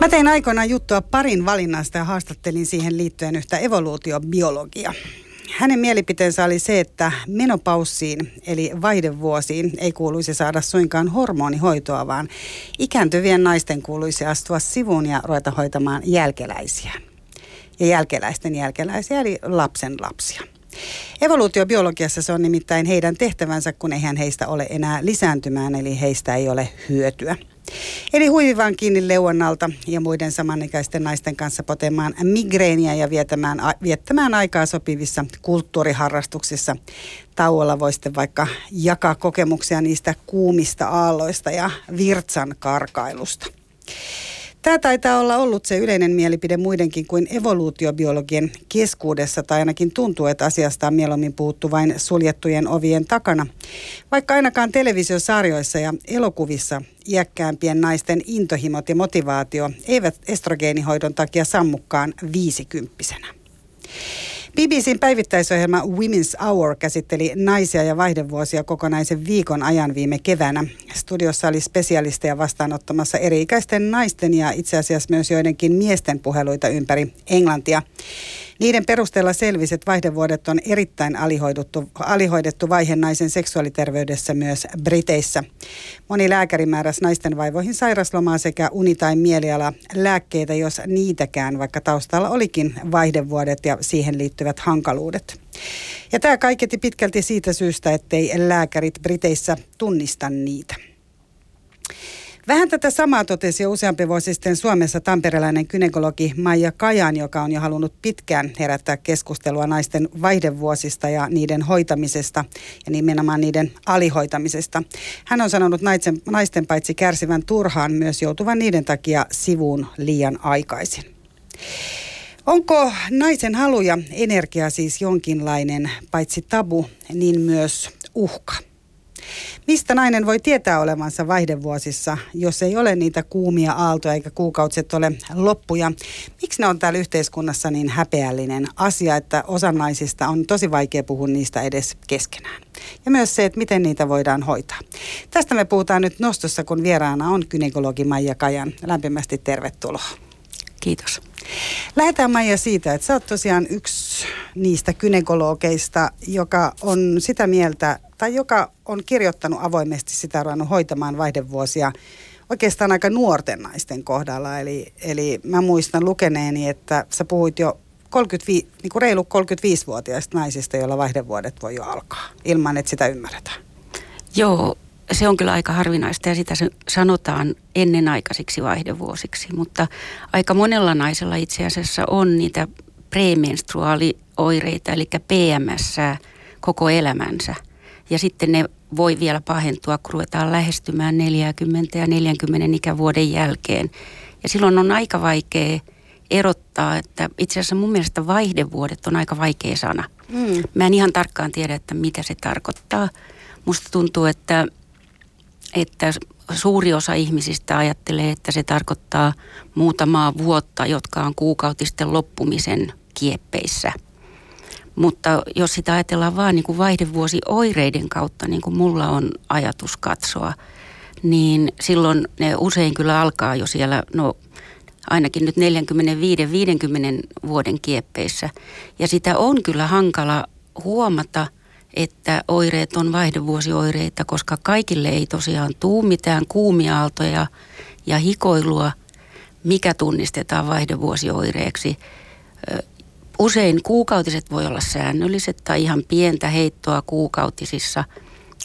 Mä tein aikoinaan juttua parin valinnasta ja haastattelin siihen liittyen yhtä evoluutiobiologia. Hänen mielipiteensä oli se, että menopaussiin eli vaihdevuosiin ei kuuluisi saada suinkaan hormonihoitoa, vaan ikääntyvien naisten kuuluisi astua sivuun ja ruveta hoitamaan jälkeläisiä. Ja jälkeläisten jälkeläisiä eli lapsen lapsia. Evoluutiobiologiassa se on nimittäin heidän tehtävänsä, kun eihän heistä ole enää lisääntymään, eli heistä ei ole hyötyä. Eli huivivaan kiinni leuannalta ja muiden samanikäisten naisten kanssa potemaan migreeniä ja viettämään, viettämään aikaa sopivissa kulttuuriharrastuksissa. Tauolla voi sitten vaikka jakaa kokemuksia niistä kuumista aalloista ja virtsan karkailusta. Tämä taitaa olla ollut se yleinen mielipide muidenkin kuin evoluutiobiologien keskuudessa, tai ainakin tuntuu, että asiasta on mieluummin puhuttu vain suljettujen ovien takana. Vaikka ainakaan televisiosarjoissa ja elokuvissa iäkkäämpien naisten intohimot ja motivaatio eivät estrogeenihoidon takia sammukkaan viisikymppisenä. BBCn päivittäisohjelma Women's Hour käsitteli naisia ja vaihdevuosia kokonaisen viikon ajan viime keväänä. Studiossa oli spesialisteja vastaanottamassa eri-ikäisten naisten ja itse asiassa myös joidenkin miesten puheluita ympäri Englantia. Niiden perusteella selvisi, että vaihdevuodet on erittäin alihoidettu, alihoidettu vaihe naisen seksuaaliterveydessä myös Briteissä. Moni lääkäri määräsi naisten vaivoihin sairaslomaa sekä uni- tai mieliala lääkkeitä, jos niitäkään, vaikka taustalla olikin vaihdevuodet ja siihen liittyvät hankaluudet. Ja tämä kaiketi pitkälti siitä syystä, ettei lääkärit Briteissä tunnista niitä. Vähän tätä samaa totesi jo useampi vuosi sitten Suomessa tamperelainen kynekologi Maija Kajan, joka on jo halunnut pitkään herättää keskustelua naisten vaihdevuosista ja niiden hoitamisesta ja nimenomaan niiden alihoitamisesta. Hän on sanonut naisten, naisten paitsi kärsivän turhaan myös joutuvan niiden takia sivuun liian aikaisin. Onko naisen halu ja energia siis jonkinlainen paitsi tabu, niin myös uhka? Mistä nainen voi tietää olevansa vaihdevuosissa, jos ei ole niitä kuumia aaltoja eikä kuukautiset ole loppuja? Miksi ne on täällä yhteiskunnassa niin häpeällinen asia, että osa naisista on tosi vaikea puhua niistä edes keskenään? Ja myös se, että miten niitä voidaan hoitaa. Tästä me puhutaan nyt nostossa, kun vieraana on kynekologi Maija Kajan. Lämpimästi tervetuloa. Kiitos. Lähdetään Maija siitä, että sä oot tosiaan yksi niistä kynekologeista, joka on sitä mieltä, tai joka on kirjoittanut avoimesti sitä ruvennut hoitamaan vaihdevuosia oikeastaan aika nuorten naisten kohdalla. Eli, eli mä muistan lukeneeni, että sä puhuit jo 35, niin kuin reilu 35-vuotiaista naisista, joilla vaihdevuodet voi jo alkaa, ilman että sitä ymmärretään. Joo, se on kyllä aika harvinaista ja sitä sanotaan ennenaikaisiksi vaihdevuosiksi, mutta aika monella naisella itse asiassa on niitä premenstruaalioireita, eli PMS koko elämänsä. Ja sitten ne voi vielä pahentua, kun ruvetaan lähestymään 40 ja 40 ikävuoden jälkeen. Ja silloin on aika vaikea erottaa, että itse asiassa mun mielestä vaihdevuodet on aika vaikea sana. Mm. Mä en ihan tarkkaan tiedä, että mitä se tarkoittaa. Musta tuntuu, että että suuri osa ihmisistä ajattelee, että se tarkoittaa muutamaa vuotta, jotka on kuukautisten loppumisen kieppeissä. Mutta jos sitä ajatellaan vain niin kuin vaihdevuosi-oireiden kautta, niin kuin mulla on ajatus katsoa, niin silloin ne usein kyllä alkaa jo siellä, no ainakin nyt 45-50 vuoden kieppeissä. Ja sitä on kyllä hankala huomata – että oireet on vaihdevuosioireita, koska kaikille ei tosiaan tuu mitään kuumia aaltoja ja hikoilua, mikä tunnistetaan vaihdevuosioireeksi. Usein kuukautiset voi olla säännölliset tai ihan pientä heittoa kuukautisissa.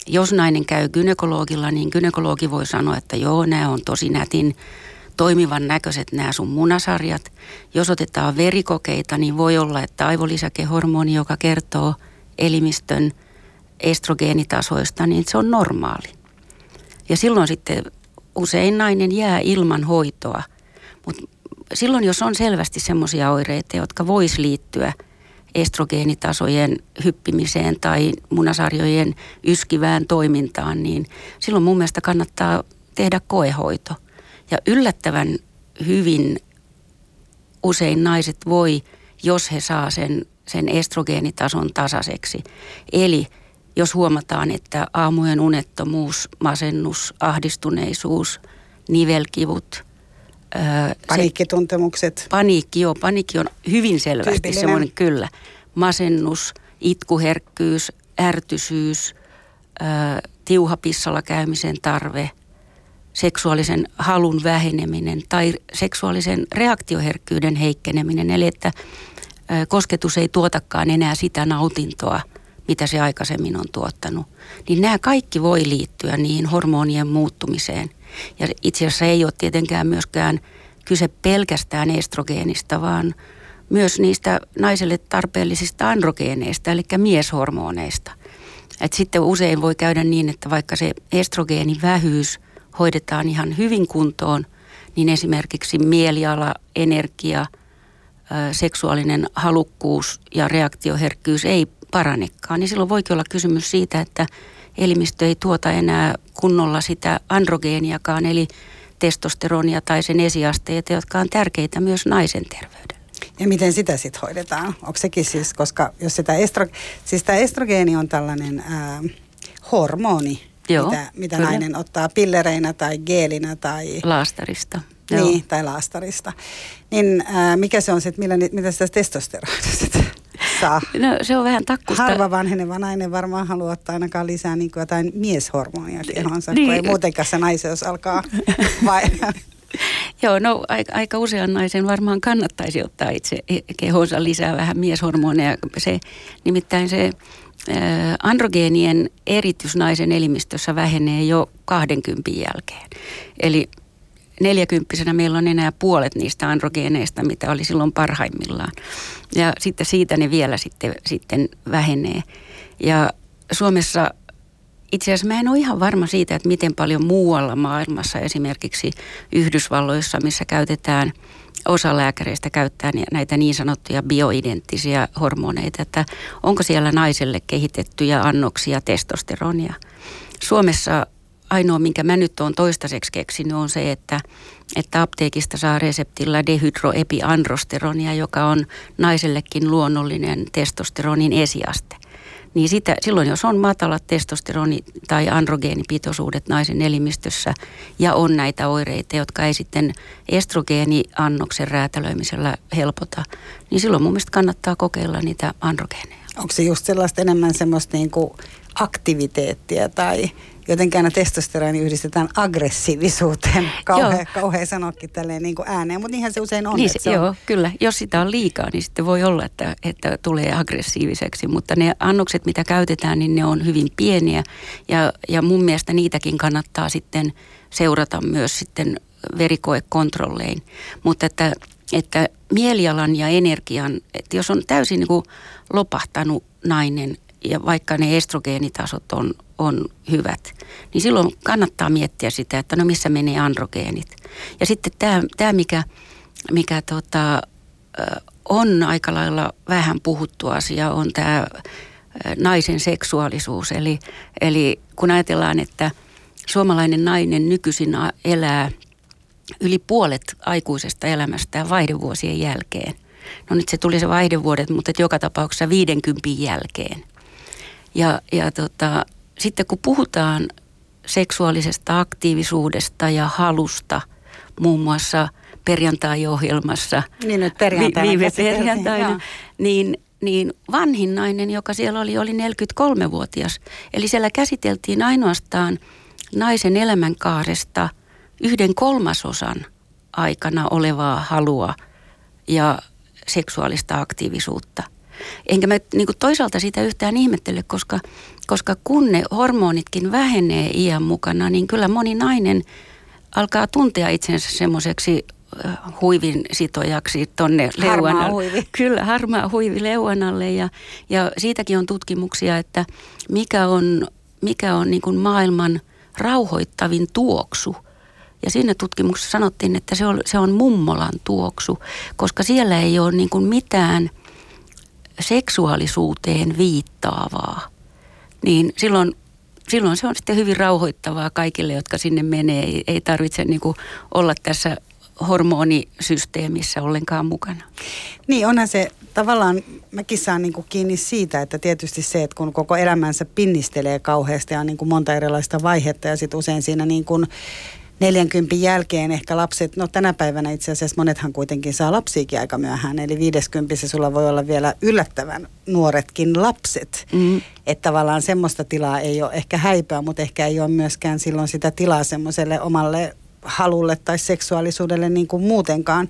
Jos nainen käy gynekologilla, niin gynekologi voi sanoa, että joo, nämä on tosi nätin toimivan näköiset nämä sun munasarjat. Jos otetaan verikokeita, niin voi olla, että aivolisäkehormoni, joka kertoo – elimistön estrogeenitasoista, niin se on normaali. Ja silloin sitten usein nainen jää ilman hoitoa. Mutta silloin, jos on selvästi semmoisia oireita, jotka vois liittyä estrogeenitasojen hyppimiseen tai munasarjojen yskivään toimintaan, niin silloin mun mielestä kannattaa tehdä koehoito. Ja yllättävän hyvin usein naiset voi, jos he saa sen sen estrogeenitason tasaiseksi. Eli jos huomataan, että aamujen unettomuus, masennus, ahdistuneisuus, nivelkivut, Paniikkituntemukset. Se, paniikki, joo. Paniikki on hyvin selvästi semmoinen, kyllä. Masennus, itkuherkkyys, ärtysyys, tiuhapissalla käymisen tarve, seksuaalisen halun väheneminen tai seksuaalisen reaktioherkkyyden heikkeneminen. Eli että kosketus ei tuotakaan enää sitä nautintoa, mitä se aikaisemmin on tuottanut. Niin nämä kaikki voi liittyä niihin hormonien muuttumiseen. Ja itse asiassa ei ole tietenkään myöskään kyse pelkästään estrogeenista, vaan myös niistä naiselle tarpeellisista androgeeneista, eli mieshormoneista. Et sitten usein voi käydä niin, että vaikka se estrogeenin vähyys hoidetaan ihan hyvin kuntoon, niin esimerkiksi mieliala, energia, seksuaalinen halukkuus ja reaktioherkkyys ei paranekaan. Niin silloin voikin olla kysymys siitä, että elimistö ei tuota enää kunnolla sitä androgeeniakaan, eli testosteronia tai sen esiasteita, jotka on tärkeitä myös naisen terveydelle. Ja miten sitä sitten hoidetaan? Onko sekin siis, koska jos sitä estro, siis tämä estrogeeni on tällainen ää, hormoni, Joo, mitä, mitä nainen ottaa pillereinä tai geelinä tai... Laastarista. Niin, Joo. tai laastarista. Niin ää, mikä se on sitten, mitä sitä testosteronia sitten saa? No se on vähän takkusta. Harva vanheneva nainen varmaan haluaa ottaa ainakaan lisää niin kuin jotain mieshormonia kehonsa, niin. kun ei muutenkaan se naiseus alkaa vai... Joo, no aika, aika usean naisen varmaan kannattaisi ottaa itse kehonsa lisää vähän mieshormoneja. Se, nimittäin se androgeenien eritys naisen elimistössä vähenee jo 20 jälkeen. Eli neljäkymppisenä meillä on enää puolet niistä androgeeneista, mitä oli silloin parhaimmillaan. Ja sitten siitä ne vielä sitten, sitten vähenee. Ja Suomessa itse asiassa mä en ole ihan varma siitä, että miten paljon muualla maailmassa, esimerkiksi Yhdysvalloissa, missä käytetään – osa lääkäreistä käyttää näitä niin sanottuja bioidenttisiä hormoneita, että onko siellä naiselle kehitettyjä annoksia testosteronia. Suomessa ainoa, minkä mä nyt olen toistaiseksi keksinyt, on se, että, että apteekista saa reseptillä dehydroepiandrosteronia, joka on naisellekin luonnollinen testosteronin esiaste niin sitä, silloin jos on matalat testosteroni- tai androgeenipitoisuudet naisen elimistössä ja on näitä oireita, jotka ei sitten estrogeeniannoksen räätälöimisellä helpota, niin silloin mun mielestä kannattaa kokeilla niitä androgeeneja. Onko se just sellaista enemmän semmoista niin kuin aktiviteettia tai jotenkin aina testosteroni yhdistetään aggressiivisuuteen. Kauhea, kauhea sanoakin tälleen niin kuin ääneen, mutta niinhän se usein on. Niin se, se joo, on. kyllä. Jos sitä on liikaa, niin sitten voi olla, että, että tulee aggressiiviseksi. Mutta ne annokset, mitä käytetään, niin ne on hyvin pieniä. Ja, ja mun mielestä niitäkin kannattaa sitten seurata myös sitten verikoekontrollein. Mutta että, että mielialan ja energian, että jos on täysin niin kuin lopahtanut nainen ja vaikka ne estrogeenitasot on, on hyvät, niin silloin kannattaa miettiä sitä, että no missä menee androgeenit. Ja sitten tämä, tämä mikä, mikä tota, on aika lailla vähän puhuttu asia, on tämä naisen seksuaalisuus. Eli, eli kun ajatellaan, että suomalainen nainen nykyisin elää yli puolet aikuisesta elämästään vaihdevuosien jälkeen. No nyt se tuli se vaihdevuodet, mutta joka tapauksessa 50 jälkeen. Ja, ja tota, sitten kun puhutaan seksuaalisesta aktiivisuudesta ja halusta, muun muassa perjantai-ohjelmassa. Niin nyt perjantaina. Viime perjantaina. Niin, niin vanhin nainen, joka siellä oli, oli 43-vuotias. Eli siellä käsiteltiin ainoastaan naisen elämänkaaresta yhden kolmasosan aikana olevaa halua ja seksuaalista aktiivisuutta – Enkä mä niin kuin toisaalta sitä yhtään ihmettele, koska, koska kun ne hormonitkin vähenee iän mukana, niin kyllä moni nainen alkaa tuntea itsensä semmoiseksi huivin sitojaksi tonne leuanalle. huivi. Kyllä, harmaa huivi leuanalle ja, ja siitäkin on tutkimuksia, että mikä on, mikä on niin kuin maailman rauhoittavin tuoksu. Ja siinä tutkimuksessa sanottiin, että se on, se on mummolan tuoksu, koska siellä ei ole niin kuin mitään – seksuaalisuuteen viittaavaa, niin silloin, silloin se on sitten hyvin rauhoittavaa kaikille, jotka sinne menee. Ei, ei tarvitse niin kuin olla tässä hormonisysteemissä ollenkaan mukana. Niin, onhan se tavallaan, mäkin saan niin kuin kiinni siitä, että tietysti se, että kun koko elämänsä pinnistelee kauheasti ja on niin kuin monta erilaista vaihetta ja sitten usein siinä niin kuin 40 jälkeen ehkä lapset, no tänä päivänä itse asiassa monethan kuitenkin saa lapsiakin aika myöhään, eli 50 sulla voi olla vielä yllättävän nuoretkin lapset. Mm. Että tavallaan semmoista tilaa ei ole ehkä häipää, mutta ehkä ei ole myöskään silloin sitä tilaa semmoiselle omalle halulle tai seksuaalisuudelle niin kuin muutenkaan.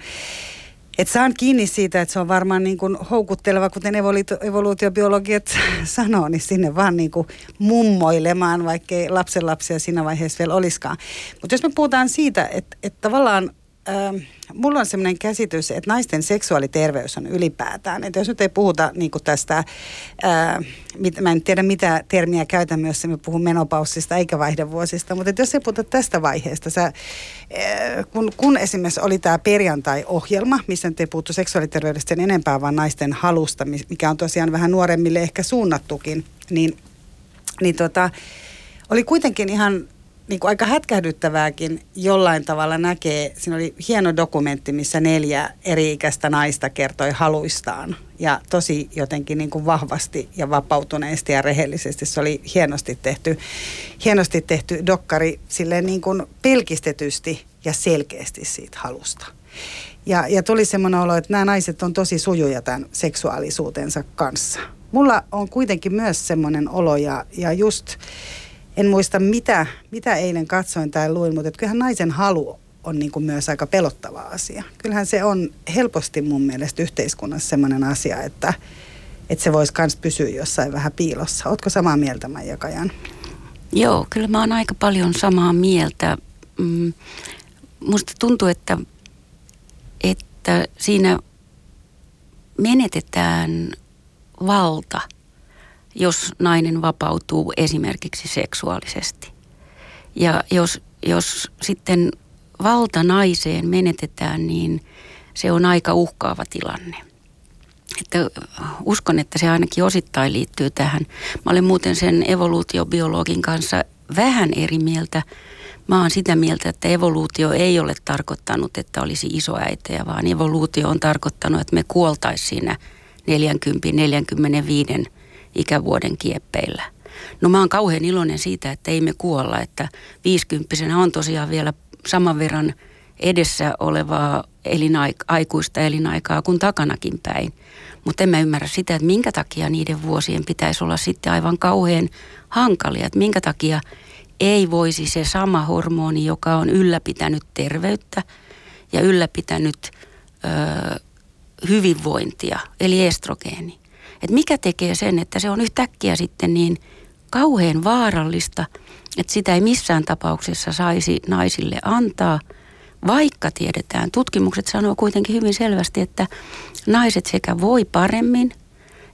Et saan kiinni siitä, että se on varmaan niin kuin houkutteleva, kuten evoluutiobiologiat sanoo, niin sinne vaan niin kuin mummoilemaan, vaikkei lapsenlapsia siinä vaiheessa vielä olisikaan. Mutta jos me puhutaan siitä, että, että tavallaan äh, mulla on sellainen käsitys, että naisten seksuaaliterveys on ylipäätään. Että jos nyt ei puhuta niin tästä, ää, mit, mä en tiedä mitä termiä käytän myös, me puhun menopaussista eikä vaihdevuosista, mutta että jos ei puhuta tästä vaiheesta, sä, ää, kun, kun esimerkiksi oli tämä perjantai-ohjelma, missä nyt ei puhuttu seksuaaliterveydestä sen enempää, vaan naisten halusta, mikä on tosiaan vähän nuoremmille ehkä suunnattukin, niin, niin tota, oli kuitenkin ihan niin kuin aika hätkähdyttävääkin jollain tavalla näkee. Siinä oli hieno dokumentti, missä neljä eri-ikäistä naista kertoi haluistaan. Ja tosi jotenkin niin kuin vahvasti ja vapautuneesti ja rehellisesti. Se oli hienosti tehty, hienosti tehty dokkari silleen niin kuin pelkistetysti ja selkeästi siitä halusta. Ja, ja tuli semmoinen olo, että nämä naiset on tosi sujuja tämän seksuaalisuutensa kanssa. Mulla on kuitenkin myös semmoinen olo ja, ja just en muista mitä, mitä eilen katsoin tai luin, mutta että kyllähän naisen halu on niin kuin myös aika pelottava asia. Kyllähän se on helposti mun mielestä yhteiskunnassa sellainen asia, että, että se voisi myös pysyä jossain vähän piilossa. Oletko samaa mieltä, Maija Kajan? Joo, kyllä mä oon aika paljon samaa mieltä. Mm, musta tuntuu, että, että siinä menetetään valta – jos nainen vapautuu esimerkiksi seksuaalisesti. Ja jos, jos sitten valta naiseen menetetään, niin se on aika uhkaava tilanne. Että uskon, että se ainakin osittain liittyy tähän. Mä olen muuten sen evoluutiobiologin kanssa vähän eri mieltä. Mä oon sitä mieltä, että evoluutio ei ole tarkoittanut, että olisi isoäitejä, vaan evoluutio on tarkoittanut, että me kuoltaisiin siinä 40-45 ikävuoden kieppeillä. No mä oon kauhean iloinen siitä, että ei me kuolla, että viisikymppisenä on tosiaan vielä saman verran edessä olevaa elinaik- aikuista elinaikaa kuin takanakin päin. Mutta en mä ymmärrä sitä, että minkä takia niiden vuosien pitäisi olla sitten aivan kauhean hankalia. Että minkä takia ei voisi se sama hormoni, joka on ylläpitänyt terveyttä ja ylläpitänyt ö, hyvinvointia, eli estrogeeni, että mikä tekee sen, että se on yhtäkkiä sitten niin kauhean vaarallista, että sitä ei missään tapauksessa saisi naisille antaa, vaikka tiedetään, tutkimukset sanoo kuitenkin hyvin selvästi, että naiset sekä voi paremmin,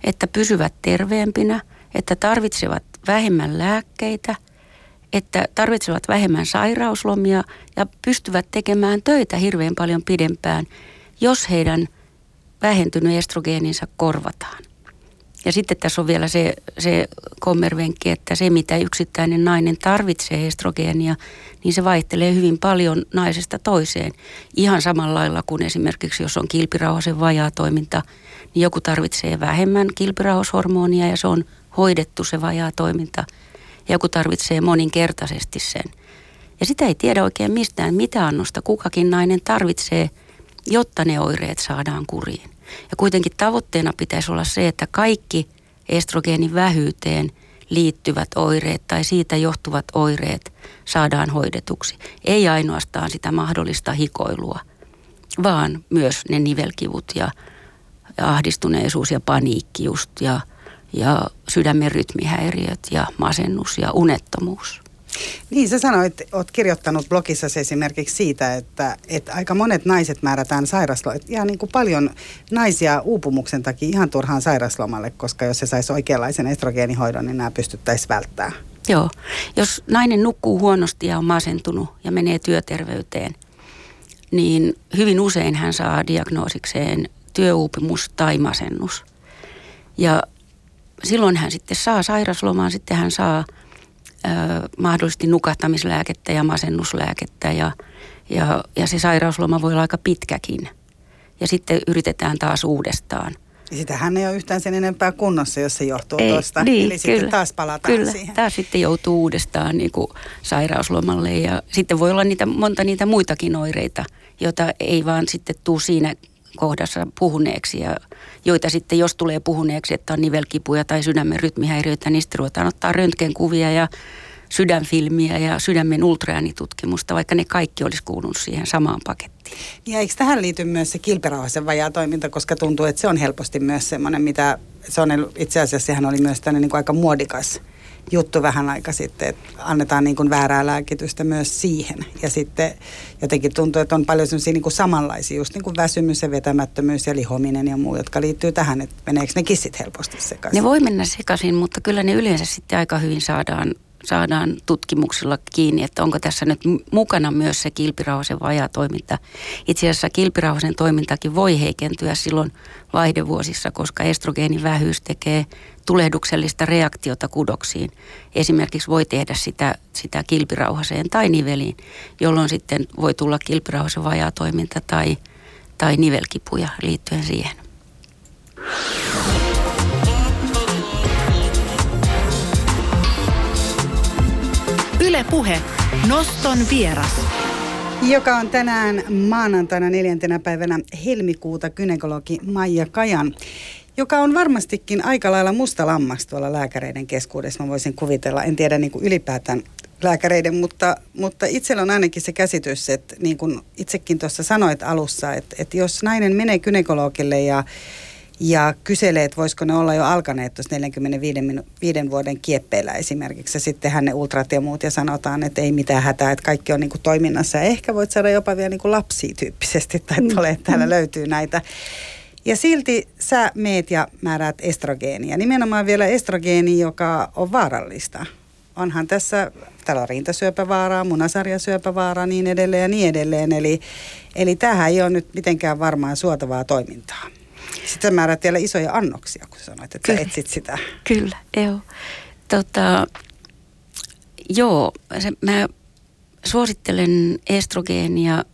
että pysyvät terveempinä, että tarvitsevat vähemmän lääkkeitä, että tarvitsevat vähemmän sairauslomia ja pystyvät tekemään töitä hirveän paljon pidempään, jos heidän vähentynyt estrogeeninsa korvataan. Ja sitten tässä on vielä se, se kommervenkki, että se mitä yksittäinen nainen tarvitsee estrogeenia, niin se vaihtelee hyvin paljon naisesta toiseen. Ihan samalla lailla kuin esimerkiksi jos on kilpirauhasen vajaa toiminta, niin joku tarvitsee vähemmän kilpirauhashormonia ja se on hoidettu se vajaa toiminta. Ja joku tarvitsee moninkertaisesti sen. Ja sitä ei tiedä oikein mistään, mitä annosta kukakin nainen tarvitsee, jotta ne oireet saadaan kuriin. Ja kuitenkin tavoitteena pitäisi olla se, että kaikki estrogeenin vähyyteen liittyvät oireet tai siitä johtuvat oireet saadaan hoidetuksi. Ei ainoastaan sitä mahdollista hikoilua, vaan myös ne nivelkivut ja ahdistuneisuus ja paniikki just ja, ja sydämen rytmihäiriöt ja masennus ja unettomuus. Niin, sä sanoit, oot kirjoittanut blogissa esimerkiksi siitä, että, että aika monet naiset määrätään sairaslomalle. Ja niin kuin paljon naisia uupumuksen takia ihan turhaan sairaslomalle, koska jos se saisi oikeanlaisen estrogeenihoidon, niin nämä pystyttäisiin välttämään. Joo. Jos nainen nukkuu huonosti ja on masentunut ja menee työterveyteen, niin hyvin usein hän saa diagnoosikseen työuupumus tai masennus. Ja silloin hän sitten saa sairaslomaan, sitten hän saa – mahdollisesti nukahtamislääkettä ja masennuslääkettä ja, ja, ja se sairausloma voi olla aika pitkäkin. Ja sitten yritetään taas uudestaan. Sitähän ei ole yhtään sen enempää kunnossa, jos se johtuu Ei, tuosta. niin, Eli sitten kyllä, taas palataan Kyllä, siihen. taas sitten joutuu uudestaan niin kuin sairauslomalle ja sitten voi olla niitä, monta niitä muitakin oireita, joita ei vaan sitten tuu siinä kohdassa puhuneeksi ja joita sitten jos tulee puhuneeksi, että on nivelkipuja tai sydämen rytmihäiriöitä, niin sitten ruvetaan ottaa röntgenkuvia ja sydänfilmiä ja sydämen ultraäänitutkimusta, vaikka ne kaikki olisi kuulunut siihen samaan pakettiin. Ja eikö tähän liity myös se kilpirauhasen vajaatoiminta, koska tuntuu, että se on helposti myös semmoinen, mitä se on itse asiassa sehän oli myös tämmöinen niin aika muodikas juttu vähän aika sitten, että annetaan niin kuin väärää lääkitystä myös siihen. Ja sitten jotenkin tuntuu, että on paljon semmoisia niin kuin samanlaisia, just niin kuin väsymys ja vetämättömyys ja lihominen ja muu, jotka liittyy tähän, että meneekö ne kissit helposti sekaisin? Ne voi mennä sekaisin, mutta kyllä ne yleensä sitten aika hyvin saadaan, saadaan tutkimuksilla kiinni, että onko tässä nyt mukana myös se kilpirauhasen vajatoiminta. Itse asiassa kilpirauhasen toimintakin voi heikentyä silloin vaihdevuosissa, koska estrogeenin tekee tulehduksellista reaktiota kudoksiin. Esimerkiksi voi tehdä sitä, sitä kilpirauhaseen tai niveliin, jolloin sitten voi tulla kilpirauhasen vajatoiminta tai, tai nivelkipuja liittyen siihen. Ylepuhe Noston vieras. Joka on tänään maanantaina neljäntenä päivänä helmikuuta kynekologi Maija Kajan, joka on varmastikin aika lailla musta lammas tuolla lääkäreiden keskuudessa. Mä voisin kuvitella, en tiedä niin kuin ylipäätään lääkäreiden, mutta, mutta itsellä on ainakin se käsitys, että niin kuin itsekin tuossa sanoit alussa, että, että jos nainen menee kynekologille ja ja kyselee, että voisiko ne olla jo alkaneet tuossa 45 minu- viiden vuoden kieppeillä esimerkiksi. Sitten hän ne ultrat ja muut ja sanotaan, että ei mitään hätää, että kaikki on niin kuin toiminnassa. Ja ehkä voit saada jopa vielä niin kuin lapsia tyyppisesti, tai ole, että täällä löytyy näitä. Ja silti sä meet ja määräät estrogeenia. Nimenomaan vielä estrogeeni, joka on vaarallista. Onhan tässä, täällä on rintasyöpävaaraa, munasarjasyöpävaaraa, niin edelleen ja niin edelleen. Eli, eli tämähän ei ole nyt mitenkään varmaan suotavaa toimintaa. Sitten määrät vielä isoja annoksia, kun sanoit, että Kyllä. sä etsit sitä. Kyllä, joo. Tota, joo, se, mä suosittelen estrogeenia,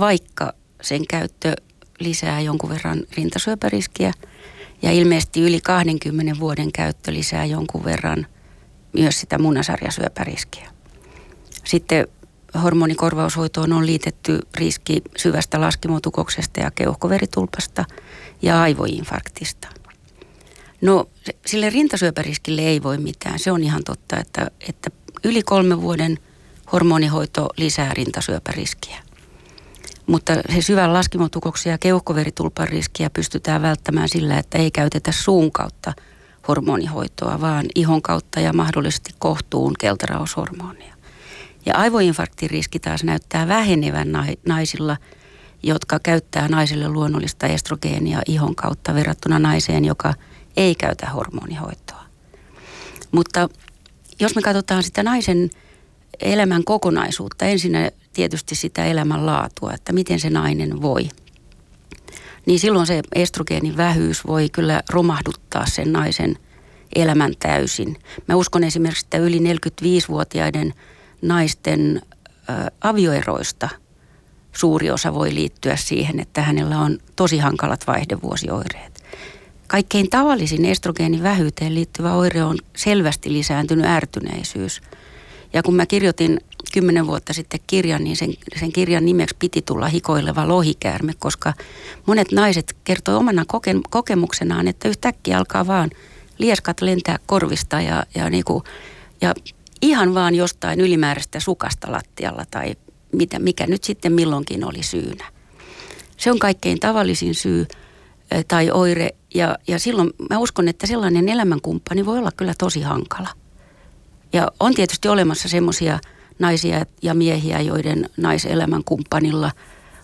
vaikka sen käyttö lisää jonkun verran rintasyöpäriskiä. Ja ilmeisesti yli 20 vuoden käyttö lisää jonkun verran myös sitä munasarjasyöpäriskiä. Sitten hormonikorvaushoitoon on liitetty riski syvästä laskimotukoksesta ja keuhkoveritulpasta ja aivoinfarktista. No sille rintasyöpäriskille ei voi mitään. Se on ihan totta, että, että yli kolme vuoden hormonihoito lisää rintasyöpäriskiä. Mutta se syvän laskimotukoksia ja keuhkoveritulpan riskiä pystytään välttämään sillä, että ei käytetä suun kautta hormonihoitoa, vaan ihon kautta ja mahdollisesti kohtuun keltaraushormonia. Ja aivoinfarktiriski taas näyttää vähenevän naisilla, jotka käyttää naisille luonnollista estrogeenia ihon kautta verrattuna naiseen, joka ei käytä hormonihoitoa. Mutta jos me katsotaan sitä naisen elämän kokonaisuutta, ensin tietysti sitä elämänlaatua, että miten se nainen voi, niin silloin se estrogeenin vähyys voi kyllä romahduttaa sen naisen elämän täysin. Mä uskon esimerkiksi, että yli 45-vuotiaiden naisten avioeroista suuri osa voi liittyä siihen, että hänellä on tosi hankalat vaihdevuosioireet. Kaikkein tavallisin estrogeenin vähyyteen liittyvä oire on selvästi lisääntynyt ärtyneisyys. Ja kun mä kirjoitin kymmenen vuotta sitten kirjan, niin sen, sen kirjan nimeksi piti tulla hikoileva lohikäärme, koska monet naiset kertoi omana koke, kokemuksenaan, että yhtäkkiä alkaa vaan lieskat lentää korvista ja, ja, niinku, ja ihan vaan jostain ylimääräistä sukasta lattialla tai mitä, mikä nyt sitten milloinkin oli syynä. Se on kaikkein tavallisin syy tai oire ja, ja silloin mä uskon, että sellainen elämänkumppani voi olla kyllä tosi hankala. Ja on tietysti olemassa semmoisia naisia ja miehiä, joiden naiselämän kumppanilla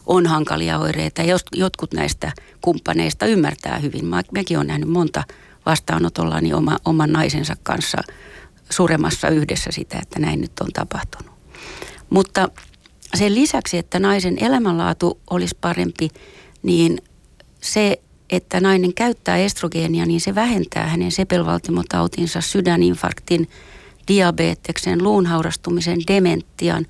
on hankalia oireita. Ja jotkut näistä kumppaneista ymmärtää hyvin. Mä, mäkin olen nähnyt monta vastaanotollani oma, oman naisensa kanssa suremassa yhdessä sitä, että näin nyt on tapahtunut. Mutta sen lisäksi, että naisen elämänlaatu olisi parempi, niin se, että nainen käyttää estrogeenia, niin se vähentää hänen sepelvaltimotautinsa, sydäninfarktin, diabeteksen, luunhaurastumisen, dementian,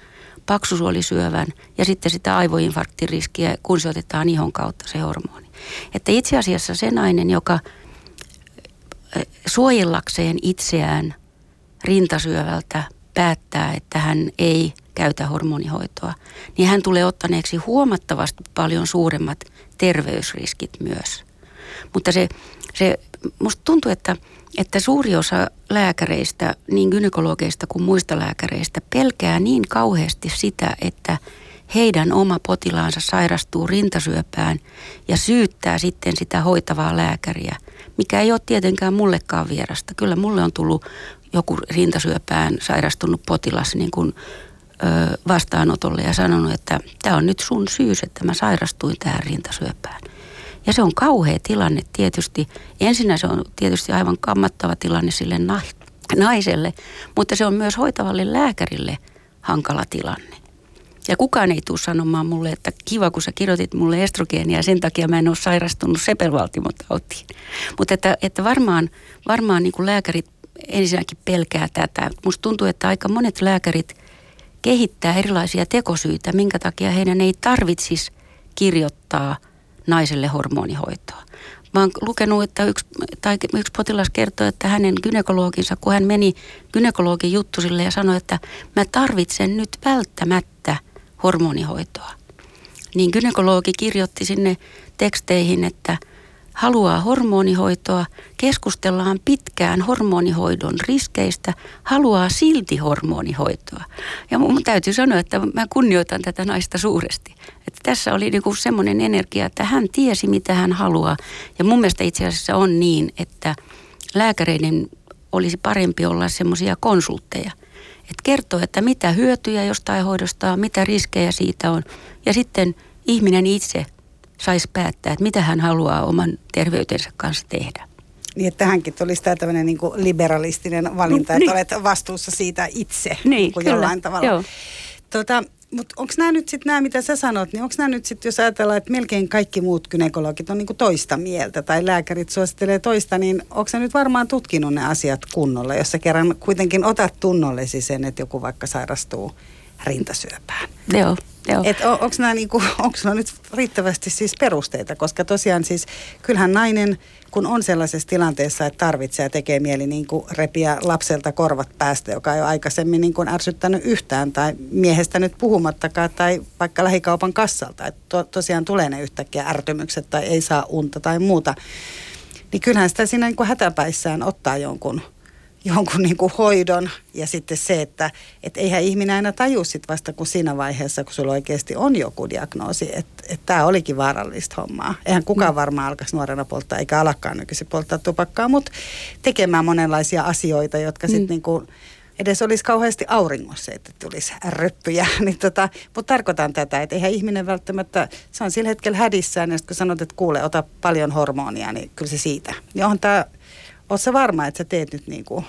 paksusuolisyövän ja sitten sitä aivoinfarktiriskiä, kun se otetaan ihon kautta se hormoni. Että itse asiassa se nainen, joka suojellakseen itseään rintasyövältä päättää, että hän ei käytä hormonihoitoa, niin hän tulee ottaneeksi huomattavasti paljon suuremmat terveysriskit myös. Mutta se, se musta tuntuu, että, että suuri osa lääkäreistä, niin gynekologeista kuin muista lääkäreistä, pelkää niin kauheasti sitä, että heidän oma potilaansa sairastuu rintasyöpään ja syyttää sitten sitä hoitavaa lääkäriä, mikä ei ole tietenkään mullekaan vierasta. Kyllä mulle on tullut joku rintasyöpään sairastunut potilas niin kuin, ö, vastaanotolle ja sanonut, että tämä on nyt sun syys, että mä sairastuin tähän rintasyöpään. Ja se on kauhea tilanne tietysti. Ensinnä se on tietysti aivan kammattava tilanne sille naiselle, mutta se on myös hoitavalle lääkärille hankala tilanne. Ja kukaan ei tule sanomaan mulle, että kiva kun sä kirjoitit mulle estrogeenia ja sen takia mä en ole sairastunut sepelvaltimotautiin. Mutta että, että varmaan, varmaan niin kuin lääkärit ensinnäkin pelkää tätä. Musta tuntuu, että aika monet lääkärit kehittää erilaisia tekosyitä, minkä takia heidän ei tarvitsisi kirjoittaa naiselle hormonihoitoa. Mä oon lukenut, että yksi, tai yksi potilas kertoi, että hänen gynekologinsa, kun hän meni gynekologin juttusille ja sanoi, että mä tarvitsen nyt välttämättä hormonihoitoa. Niin gynekologi kirjoitti sinne teksteihin, että – haluaa hormonihoitoa, keskustellaan pitkään hormonihoidon riskeistä, haluaa silti hormonihoitoa. Ja mun täytyy sanoa, että mä kunnioitan tätä naista suuresti. Että tässä oli niinku semmoinen energia, että hän tiesi mitä hän haluaa. Ja mun mielestä itse asiassa on niin, että lääkäreiden olisi parempi olla semmoisia konsultteja. Että kertoo, että mitä hyötyjä jostain hoidosta on, mitä riskejä siitä on. Ja sitten ihminen itse saisi päättää, että mitä hän haluaa oman terveytensä kanssa tehdä. Niin, että tähänkin tulisi tämä tämmöinen niin liberalistinen valinta, no, että niin. olet vastuussa siitä itse niin, kuin jollain tavalla. Joo. Tota, mutta onko nämä nyt sitten nämä, mitä sä sanot, niin onko nämä nyt sitten, jos ajatellaan, että melkein kaikki muut gynekologit on niinku toista mieltä tai lääkärit suosittelee toista, niin onko sä nyt varmaan tutkinut ne asiat kunnolla, jos sä kerran kuitenkin otat tunnollesi sen, että joku vaikka sairastuu rintasyöpään? Joo. Joo. Et on, onko nämä niinku, nyt riittävästi siis perusteita, koska tosiaan siis kyllähän nainen, kun on sellaisessa tilanteessa, että tarvitsee ja tekee mieli niin kuin repiä lapselta korvat päästä, joka ei ole aikaisemmin niin kuin ärsyttänyt yhtään tai miehestä nyt puhumattakaan tai vaikka lähikaupan kassalta, että to, tosiaan tulee ne yhtäkkiä ärtymykset tai ei saa unta tai muuta, niin kyllähän sitä siinä niin kuin hätäpäissään ottaa jonkun – jonkun niin kuin hoidon ja sitten se, että et eihän ihminen aina taju sit vasta kuin siinä vaiheessa, kun sulla oikeasti on joku diagnoosi, että et tämä olikin vaarallista hommaa. Eihän kukaan mm. varmaan alkaisi nuorena polttaa, eikä alakaan nykyisin polttaa tupakkaa, mutta tekemään monenlaisia asioita, jotka sitten mm. niin kuin edes olisi kauheasti auringossa, että tulisi röppyjä. niin tota, mutta tarkoitan tätä, että eihän ihminen välttämättä, se on sillä hetkellä hädissään, ja kun sanot, että kuule, ota paljon hormonia, niin kyllä se siitä. Ja on tämä Oletko varma, että sä teet nyt niin kuin,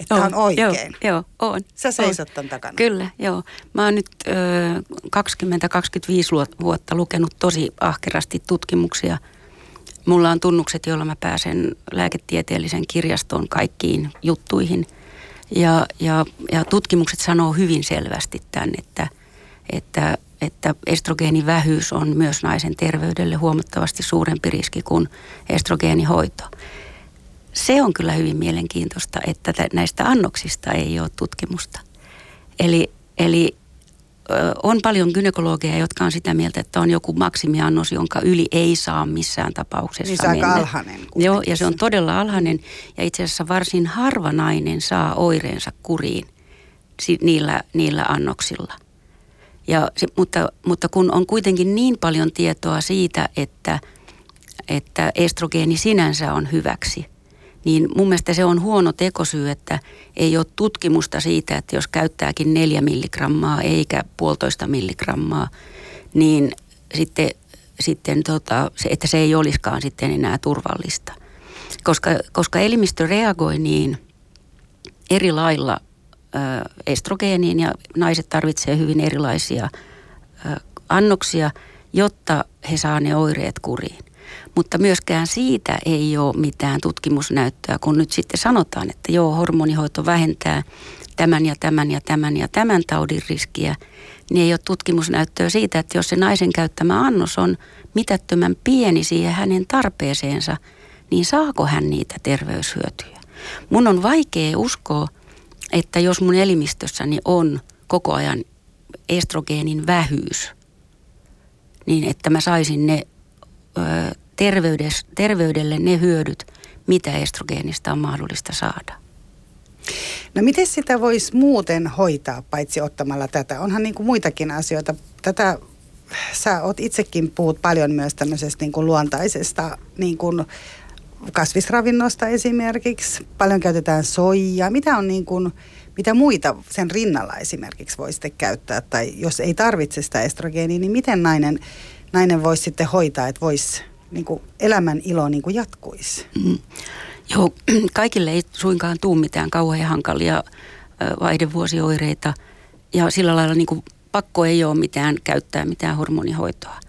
että on, on oikein? Joo, joo on. Sä seisot on. tämän takana? Kyllä, joo. Mä oon nyt ö, 20-25 vuotta lukenut tosi ahkerasti tutkimuksia. Mulla on tunnukset, joilla mä pääsen lääketieteellisen kirjastoon kaikkiin juttuihin. Ja, ja, ja tutkimukset sanoo hyvin selvästi tämän, että, että, että estrogeenivähyys on myös naisen terveydelle huomattavasti suurempi riski kuin estrogeenihoito se on kyllä hyvin mielenkiintoista, että näistä annoksista ei ole tutkimusta. Eli, eli on paljon gynekologeja, jotka on sitä mieltä, että on joku maksimiannos, jonka yli ei saa missään tapauksessa niin se mennä. alhainen. Joo, ja se on todella alhainen. Ja itse asiassa varsin harva nainen saa oireensa kuriin niillä, niillä annoksilla. Ja se, mutta, mutta kun on kuitenkin niin paljon tietoa siitä, että, että estrogeeni sinänsä on hyväksi – niin mun mielestä se on huono tekosyy, että ei ole tutkimusta siitä, että jos käyttääkin neljä milligrammaa eikä puolitoista milligrammaa, niin sitten, sitten tota, se, että se ei olisikaan sitten enää turvallista. Koska, koska elimistö reagoi niin eri lailla estrogeeniin ja naiset tarvitsevat hyvin erilaisia annoksia, jotta he saa ne oireet kuriin. Mutta myöskään siitä ei ole mitään tutkimusnäyttöä, kun nyt sitten sanotaan, että joo, hormonihoito vähentää tämän ja tämän ja tämän ja tämän taudin riskiä, niin ei ole tutkimusnäyttöä siitä, että jos se naisen käyttämä annos on mitättömän pieni siihen hänen tarpeeseensa, niin saako hän niitä terveyshyötyjä. Mun on vaikea uskoa, että jos mun elimistössäni on koko ajan estrogeenin vähyys, niin että mä saisin ne terveydelle ne hyödyt, mitä estrogeenista on mahdollista saada. No miten sitä voisi muuten hoitaa, paitsi ottamalla tätä? Onhan niin kuin muitakin asioita. Tätä sä oot itsekin puhut paljon myös tämmöisestä niin kuin luontaisesta niin kuin kasvisravinnosta esimerkiksi. Paljon käytetään soijaa. Mitä on niin kuin, mitä muita sen rinnalla esimerkiksi voi sitten käyttää? Tai jos ei tarvitse sitä estrogeenia, niin miten nainen, nainen voisi sitten hoitaa, että voisi niin kuin elämän ilo niin kuin jatkuisi? Mm. Joo, kaikille ei suinkaan tule mitään kauhean hankalia vaihdevuosioireita ja sillä lailla niin kuin pakko ei ole mitään käyttää mitään hormonihoitoa.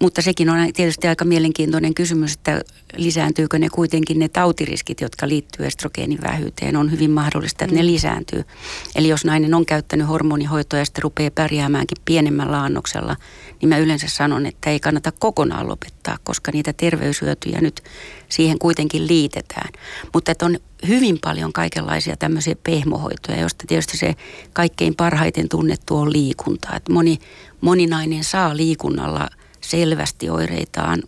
Mutta sekin on tietysti aika mielenkiintoinen kysymys, että lisääntyykö ne kuitenkin ne tautiriskit, jotka liittyy estrogeenin vähyyteen. On hyvin mahdollista, että ne mm. lisääntyy. Eli jos nainen on käyttänyt hormonihoitoa ja sitten rupeaa pärjäämäänkin pienemmällä annoksella, niin mä yleensä sanon, että ei kannata kokonaan lopettaa, koska niitä terveyshyötyjä nyt siihen kuitenkin liitetään. Mutta että on hyvin paljon kaikenlaisia tämmöisiä pehmohoitoja, joista tietysti se kaikkein parhaiten tunnettu on liikunta. Että moni, moni nainen saa liikunnalla – selvästi oireitaan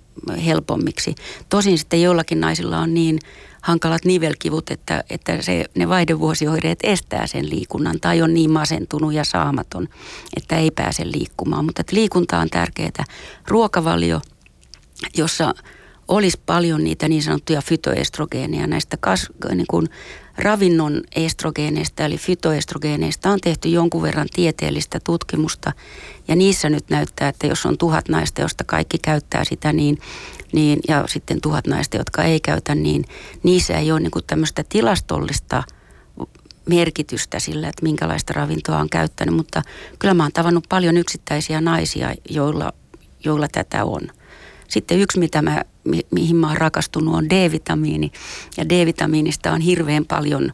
helpommiksi. Tosin sitten joillakin naisilla on niin hankalat nivelkivut, että, että se, ne vaihdevuosioireet estää sen liikunnan tai on niin masentunut ja saamaton, että ei pääse liikkumaan. Mutta että liikunta on tärkeää. Ruokavalio, jossa olisi paljon niitä niin sanottuja fytoestrogeeneja näistä kas, niin kuin ravinnon estrogeeneista eli fytoestrogeeneista on tehty jonkun verran tieteellistä tutkimusta. Ja niissä nyt näyttää, että jos on tuhat naista, josta kaikki käyttää sitä, niin, niin ja sitten tuhat naista, jotka ei käytä, niin niissä ei ole niin kuin tämmöistä tilastollista merkitystä sillä, että minkälaista ravintoa on käyttänyt, mutta kyllä mä oon tavannut paljon yksittäisiä naisia, joilla, joilla tätä on. Sitten yksi, mitä mä, mi, mihin mä oon rakastunut, on D-vitamiini. Ja D-vitamiinista on hirveän paljon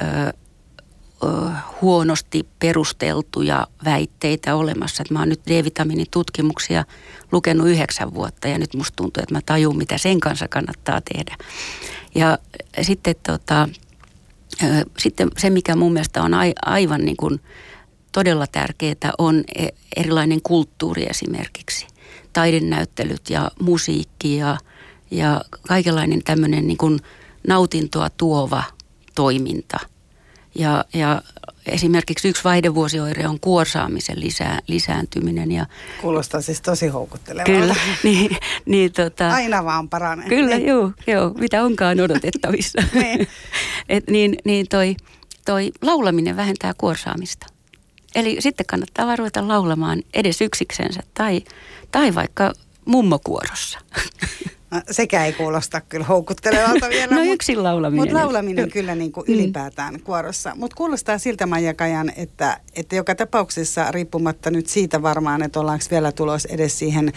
ö, ö, huonosti perusteltuja väitteitä olemassa. Että mä oon nyt D-vitamiinitutkimuksia lukenut yhdeksän vuotta ja nyt musta tuntuu, että mä tajun, mitä sen kanssa kannattaa tehdä. Ja sitten, tota, ö, sitten se, mikä mun mielestä on aivan niin kuin todella tärkeää, on e, erilainen kulttuuri esimerkiksi taidenäyttelyt ja musiikki ja, ja kaikenlainen tämmöinen niin kuin nautintoa tuova toiminta. Ja, ja esimerkiksi yksi vaihdevuosioire on kuorsaamisen lisää, lisääntyminen. Ja, Kuulostaa siis tosi houkuttelevalta. Kyllä. Niin, niin, tota, Aina vaan paranee. Kyllä, niin. joo, joo, mitä onkaan odotettavissa. niin. Et niin, niin toi, toi laulaminen vähentää kuorsaamista. Eli sitten kannattaa vaan ruveta laulamaan edes yksiksensä tai, tai vaikka mummokuorossa. No, sekä ei kuulosta kyllä houkuttelevalta vielä. no yksin laulaminen. Mutta laulaminen kyllä niin kuin mm. ylipäätään kuorossa. Mutta kuulostaa siltä Maija että, että joka tapauksessa riippumatta nyt siitä varmaan, että ollaanko vielä tulos edes siihen,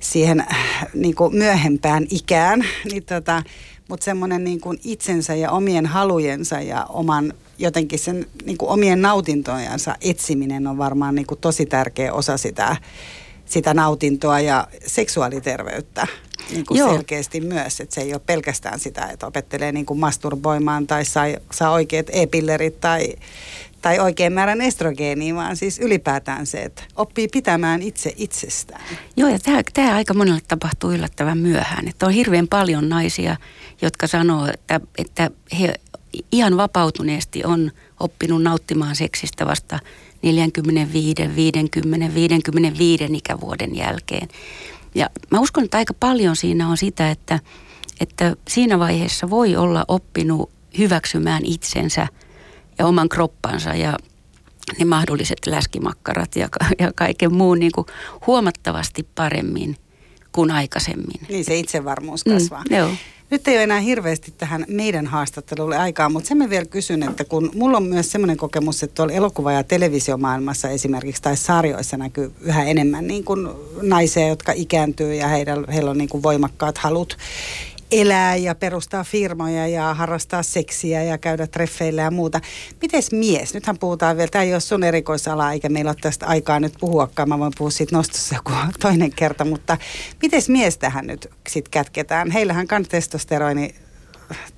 siihen äh, niin kuin myöhempään ikään, niin tota, mutta semmoinen niin kuin itsensä ja omien halujensa ja oman jotenkin sen niin kuin omien nautintojensa etsiminen on varmaan niin kuin tosi tärkeä osa sitä, sitä nautintoa ja seksuaaliterveyttä niin kuin selkeästi myös. Että se ei ole pelkästään sitä, että opettelee niin kuin masturboimaan tai saa, saa oikeat e-pillerit tai, tai oikein määrän estrogeenia, vaan siis ylipäätään se, että oppii pitämään itse itsestään. Joo, ja tämä, tämä aika monelle tapahtuu yllättävän myöhään. Että on hirveän paljon naisia, jotka sanoo, että, että he ihan vapautuneesti on oppinut nauttimaan seksistä vasta 45, 50, 55 ikävuoden jälkeen. Ja mä uskon, että aika paljon siinä on sitä, että, että siinä vaiheessa voi olla oppinut hyväksymään itsensä ja oman kroppansa ja ne mahdolliset läskimakkarat ja, ja kaiken muun niin kuin huomattavasti paremmin kuin aikaisemmin. Niin se itsevarmuus kasvaa. Mm, joo. Nyt ei ole enää hirveästi tähän meidän haastattelulle aikaa, mutta sen mä vielä kysyn, että kun mulla on myös semmoinen kokemus, että tuolla elokuva- ja televisiomaailmassa esimerkiksi tai sarjoissa näkyy yhä enemmän niin kuin naisia, jotka ikääntyy ja heillä, heillä on niin kuin voimakkaat halut elää ja perustaa firmoja ja harrastaa seksiä ja käydä treffeillä ja muuta. Mites mies? Nythän puhutaan vielä, tämä ei ole sun erikoisala eikä meillä ole tästä aikaa nyt puhuakaan. Mä voin puhua siitä nostossa joku toinen kerta, mutta mites mies tähän nyt sitten kätketään? Heillähän kan testosteroni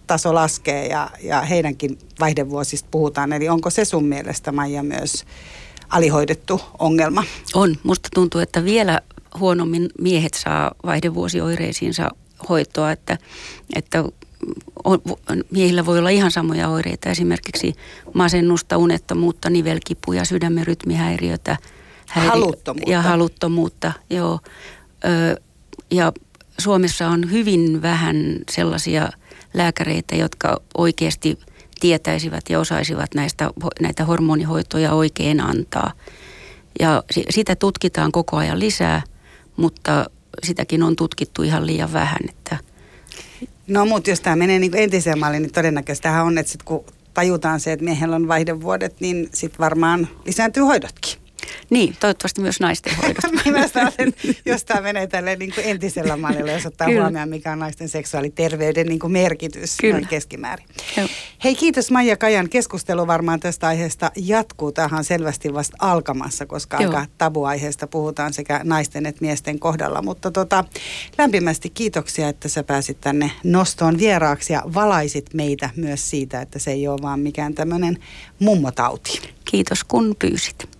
taso laskee ja, ja heidänkin vaihdevuosista puhutaan. Eli onko se sun mielestä, Maija, myös alihoidettu ongelma? On. Musta tuntuu, että vielä huonommin miehet saa vaihdevuosioireisiinsa hoitoa, että, että on, miehillä voi olla ihan samoja oireita, esimerkiksi masennusta, unettomuutta, nivelkipuja, sydämen rytmihäiriötä. Häiri- haluttomuutta. Ja haluttomuutta, joo. Ö, ja Suomessa on hyvin vähän sellaisia lääkäreitä, jotka oikeasti tietäisivät ja osaisivat näistä, näitä hormonihoitoja oikein antaa. Ja sitä tutkitaan koko ajan lisää, mutta sitäkin on tutkittu ihan liian vähän. Että No mutta jos tämä menee niin entiseen malliin, niin todennäköisesti on, että sit kun tajutaan se, että miehellä on vaihdevuodet, niin sitten varmaan lisääntyy hoidotkin. Niin, toivottavasti myös naisten hoidot. Minä sanon, jos tämä menee tälle niin kuin entisellä mallilla, jos ottaa Kyllä. huomioon, mikä on naisten seksuaaliterveyden niin kuin merkitys Kyllä. noin keskimäärin. Joo. Hei, kiitos Maija Kajan. Keskustelu varmaan tästä aiheesta jatkuu. Tähän on selvästi vasta alkamassa, koska Joo. aika tabuaiheesta puhutaan sekä naisten että miesten kohdalla. Mutta tota, lämpimästi kiitoksia, että sä pääsit tänne nostoon vieraaksi ja valaisit meitä myös siitä, että se ei ole vaan mikään tämmöinen mummotauti. Kiitos kun pyysit.